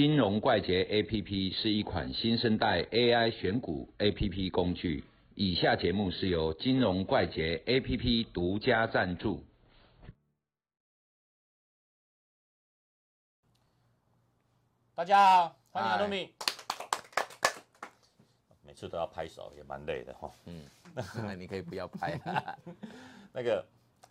金融怪杰 APP 是一款新生代 AI 选股 APP 工具。以下节目是由金融怪杰 APP 独家赞助。大家好，欢迎阿鲁米。每次都要拍手，也蛮累的哈。嗯，那你可以不要拍。那个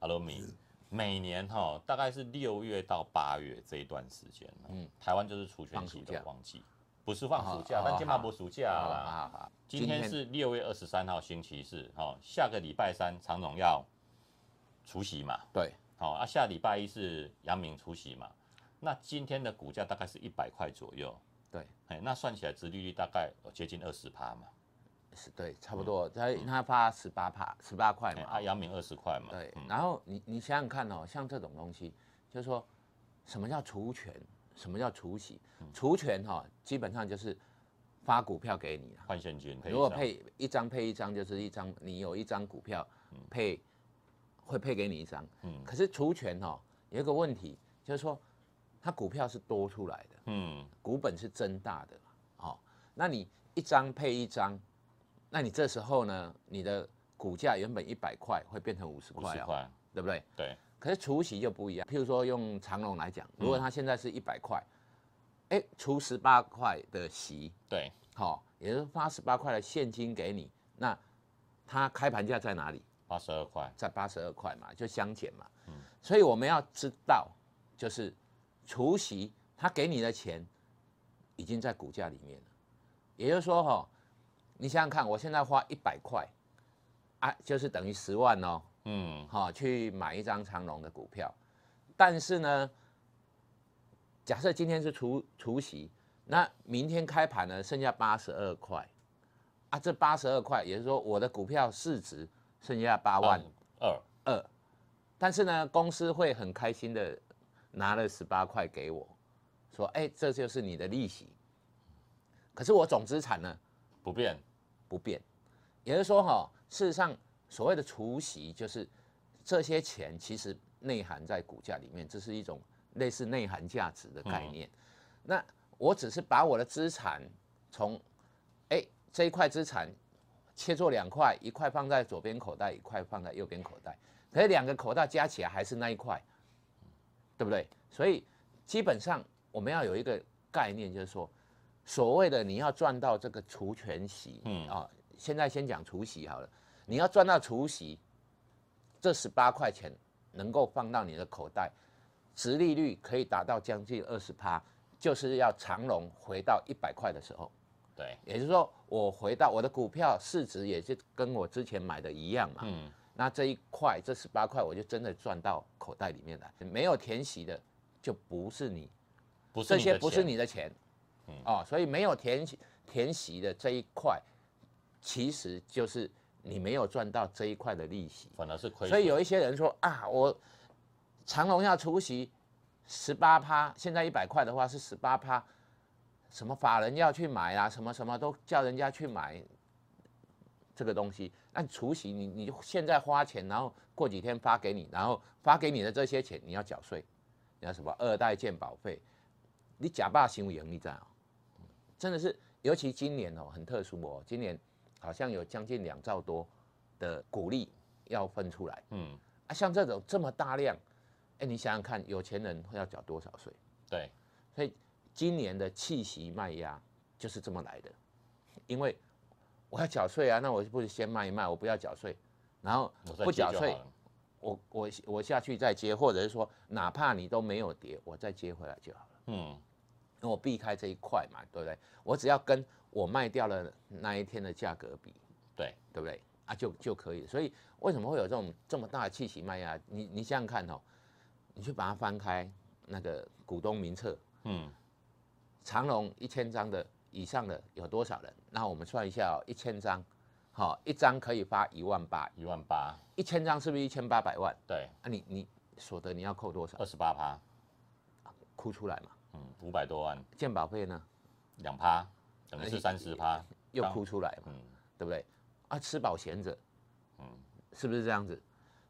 阿鲁米，每年哈大概是六月到八月这一段时间，嗯，台湾就是除权期的旺季，不是放暑假，但今嘛不暑假啦。今天是六月二十三号星期四，哈，下个礼拜三长荣要除夕嘛？对，好啊，下礼拜一是阳明除夕嘛？那今天的股价大概是一百块左右，对，哎，那算起来，殖利率大概接近二十趴嘛，是，对，差不多，他他发十八帕，十八块嘛，啊，阳明二十块嘛，对，然后你你想想看哦，像这种东西，就是说，什么叫除权，什么叫除息？除权哈，基本上就是发股票给你，换现金，如果配一张配一张，就是一张，你有一张股票配，会配给你一张，嗯，可是除权哈，有一个问题，就是说。它股票是多出来的，嗯，股本是增大的，好，那你一张配一张，那你这时候呢，你的股价原本一百块会变成五十块啊，对不对？对。可是除息就不一样，譬如说用长隆来讲，如果它现在是一百块，哎，除十八块的息，对，好，也就是发十八块的现金给你，那它开盘价在哪里？八十二块，在八十二块嘛，就相减嘛，嗯，所以我们要知道，就是。除息，他给你的钱已经在股价里面了，也就是说，哈，你想想看，我现在花一百块，啊，就是等于十万哦，嗯，哈，去买一张长隆的股票，但是呢，假设今天是除除息，那明天开盘呢，剩下八十二块，啊，这八十二块，也就是说，我的股票市值剩下八万二。二，但是呢，公司会很开心的。拿了十八块给我，说：“哎，这就是你的利息。”可是我总资产呢，不变，不变。也就是说，哈，事实上所谓的除息，就是这些钱其实内含在股价里面，这是一种类似内涵价值的概念。那我只是把我的资产从，哎，这一块资产切做两块，一块放在左边口袋，一块放在右边口袋，可是两个口袋加起来还是那一块。对不对？所以基本上我们要有一个概念，就是说，所谓的你要赚到这个除权息，嗯啊，现在先讲除息好了。你要赚到除息，这十八块钱能够放到你的口袋，殖利率可以达到将近二十趴，就是要长龙回到一百块的时候，对，也就是说我回到我的股票市值也是跟我之前买的一样嘛，嗯。那这一块，这十八块，我就真的赚到口袋里面来。没有填息的，就不是你，不是这些不是你的钱，嗯哦，所以没有填填息的这一块，其实就是你没有赚到这一块的利息，反而是亏。所以有一些人说啊，我长隆要出席十八趴，现在一百块的话是十八趴，什么法人要去买啊，什么什么都叫人家去买。这个东西，那除息你你现在花钱，然后过几天发给你，然后发给你的这些钱你要缴税，你要什么二代健保费，你假霸行为盈利在哦，真的是，尤其今年哦很特殊哦，今年好像有将近两兆多的股利要分出来，嗯，啊像这种这么大量，哎你想想看，有钱人会要缴多少税？对，所以今年的气息卖压就是这么来的，因为。我要缴税啊，那我不是先卖一卖，我不要缴税，然后不缴税，我我我下去再接，或者是说，哪怕你都没有跌，我再接回来就好了。嗯，那我避开这一块嘛，对不对？我只要跟我卖掉了那一天的价格比，对对不对？啊，就就可以。所以为什么会有这种这么大的气息卖压？你你想想看哦，你去把它翻开那个股东名册，嗯，长隆一千张的。以上的有多少人？那我们算一下哦，一千张，好，一张可以发一万八，一万八，一千张是不是一千八百万？对，啊，你你所得你要扣多少？二十八趴，哭出来嘛。嗯，五百多万。健保费呢？两趴，等于是三十趴，又哭出来嘛，对不对？啊，吃饱闲着，嗯，是不是这样子？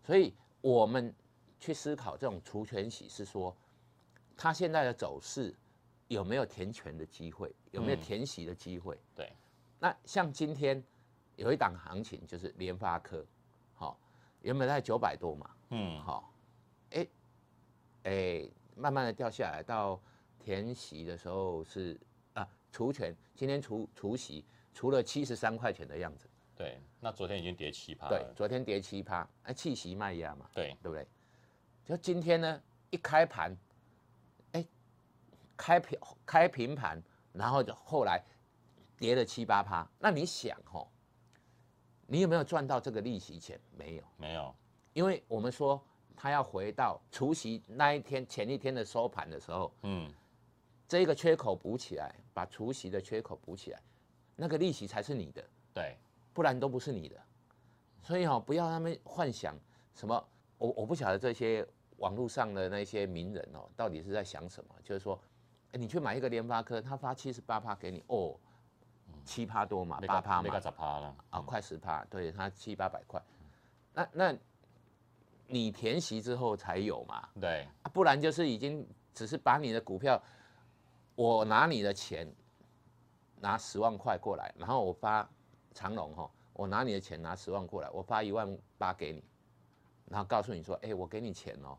所以我们去思考这种除权息是说，它现在的走势。有没有填权的机会，有没有嗯填息的机会。对，那像今天有一档行情就是联发科，好、原本在九百多嘛，嗯，好、哎、哎、慢慢的掉下来，到填息的时候是啊除权，今天除除息除了七十三块钱的样子，对，那昨天已经跌七趴对，，昨天跌七趴，哎，弃息卖压嘛，对，对不对？就今天呢，一开盘，哎，开平开平盘，然后就后来跌了七八趴。那你想哦，你有没有赚到这个利息钱？没有，没有，因为我们说他要回到除夕那一天前一天的收盘的时候，嗯，这个缺口补起来，把除息的缺口补起来，那个利息才是你的。对，不然都不是你的。所以哦，不要他们幻想什么，我我不晓得这些网络上的那些名人哦，到底是在想什么？就是说，哎，你去买一个联发科，他发七十八趴给你，哦，七趴多嘛，八趴嘛。没个，十趴了，啊，快十趴，对他七八百块，那那你填息之后才有嘛，对，啊，不然就是已经只是把你的股票，我拿你的钱，拿十万块过来，然后我发长隆哈，我拿你的钱拿十万过来，我发一万八给你，然后告诉你说，哎、我给你钱哦，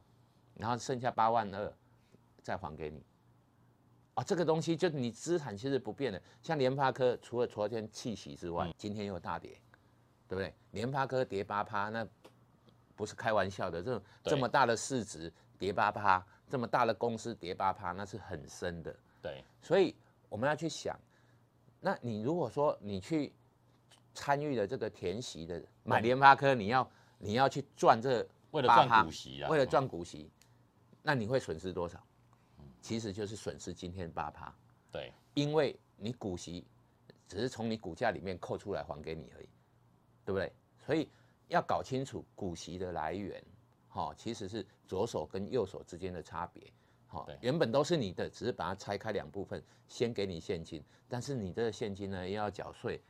然后剩下八万二再还给你。哦，这个东西就是你资产其实不变的，像联发科除了昨天气息之外，今天又大跌，对不对？联发科跌八趴，那不是开玩笑的，这种这么大的市值跌八趴，这么大的公司跌八趴，那是很深的。对，所以我们要去想，那你如果说你去参与了这个填息的买联发科，你要你要去赚这为了8%赚股息啊，为了赚股息，那你会损失多少？其实就是损失今天八趴，对，因为你股息只是从你股价里面扣出来还给你而已，对不对？所以要搞清楚股息的来源，哈、其实是左手跟右手之间的差别。好、原本都是你的，只是把它拆开两部分，先给你现金，但是你这个现金呢，又要缴税，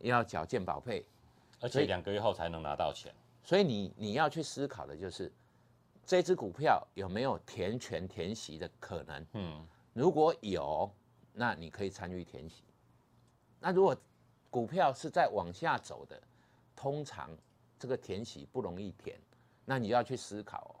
又要缴健保费，而且两个月后才能拿到钱，所以你你要去思考的就是，这只股票有没有填权填息的可能？嗯，如果有，那你可以参与填息。那如果股票是在往下走的，通常这个填息不容易填，那你要去思考哦，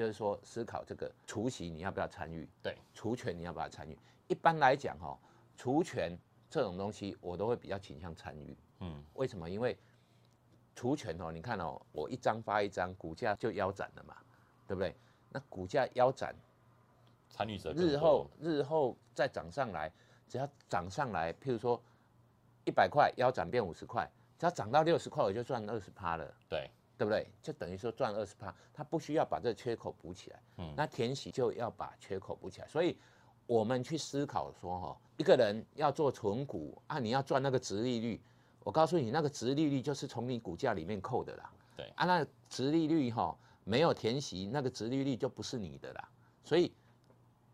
就是说思考这个除息你要不要参与，对，除权你要不要参与？一般来讲哈、哦，除权这种东西我都会比较倾向参与。嗯，为什么？因为除权哦，你看哦，我一张发一张，股价就腰斩了嘛，对不对？那股价腰斩，参与者日后日后再涨上来，只要涨上来，譬如说一百块腰斩变五十块，只要涨到六十块，我就赚二十趴了，对，对不对？就等于说赚二十趴，它不需要把这个缺口补起来，嗯那填息就要把缺口补起来，所以我们去思考说哈，一个人要做存股啊，你要赚那个值利率，我告诉你，那个值利率就是从你股价里面扣的啦。对啊，那值利率哈没有填息，那个值利率就不是你的啦。所以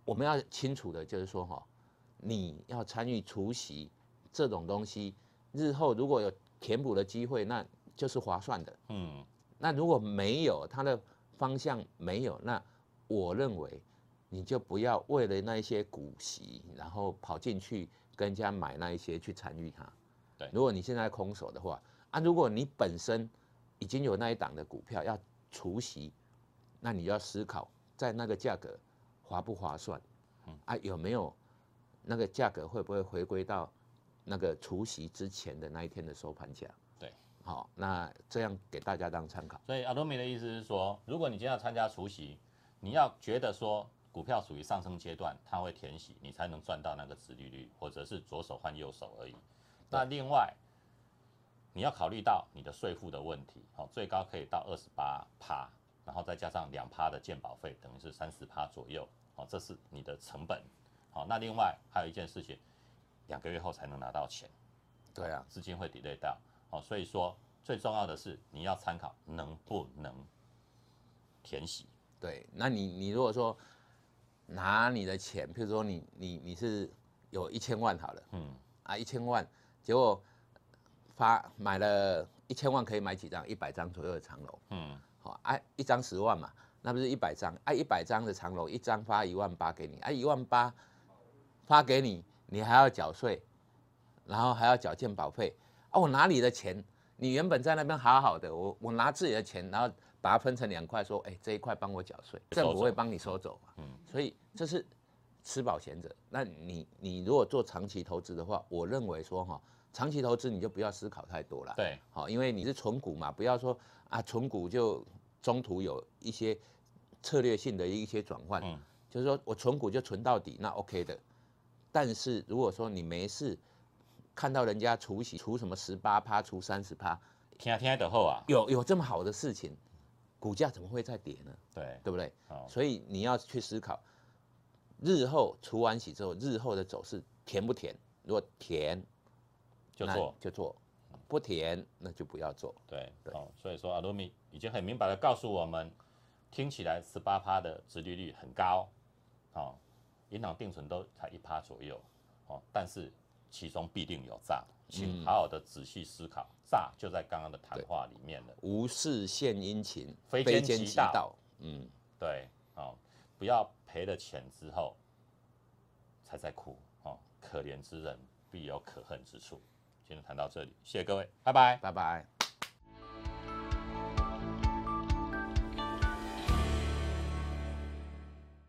我们要清楚的就是说哈，你要参与除息这种东西，日后如果有填补的机会，那就是划算的。嗯，那如果没有它的方向没有，那我认为你就不要为了那一些股息，然后跑进去跟人家买那一些去参与它。对如果你现在空手的话，啊，如果你本身已经有那一档的股票要除息，那你就要思考在那个价格划不划算，啊，有没有那个价格会不会回归到那个除息之前的那一天的收盘价？对，好，那这样给大家当参考。所以阿多米的意思是说，如果你今天要参加除息，你要觉得说股票属于上升阶段，它会填息，你才能赚到那个值利率，或者是左手换右手而已。那另外，你要考虑到你的税负的问题，好，最高可以到二十八趴，然后再加上两趴的鉴保费，等于是三十趴左右，好，这是你的成本。好，那另外还有一件事情，两个月后才能拿到钱。对啊，资金会 delay 到，哦，所以说最重要的是你要参考能不能填息，对，那你你如果说拿你的钱，譬如说你你你是有一千万好了，嗯，啊一千万，结果发买了一千万可以买几张？一百张左右的长楼，嗯，好啊一张十万嘛，那不是一百张？啊一百张的长楼，一张发一万八给你，啊一万八发给你，你还要缴税，然后还要缴健保费啊！我哪里的钱？你原本在那边好好的，我我拿自己的钱，然后把它分成两块，说，哎，这一块帮我缴税，政府会帮你收走嘛。嗯，所以这是吃饱闲着。那你你如果做长期投资的话，我认为说哈，长期投资你就不要思考太多了。对，好，因为你是存股嘛，不要说啊，存股就中途有一些策略性的一些转换，嗯，就是说我存股就存到底，那 OK 的。但是如果说你没事。看到人家除息除什么十八趴除三十趴，听听的后啊，有有这么好的事情，股价怎么会再跌呢？对，对不对？所以你要去思考，日后除完息之后，日后的走势甜不甜？如果甜，就做就做；不甜，那就不要做。对对，所以说阿罗米已经很明白的告诉我们，听起来十八趴的殖利率很高，好，银行定存都才一趴左右，哦，但是。其中必定有诈，请好好的仔细思考，诈就在刚刚的谈话里面了。无事献殷勤，非奸即盗。嗯，对，哦，不要赔了钱之后才在哭，哦，可怜之人必有可恨之处。今天谈到这里，谢谢各位，拜拜，拜拜。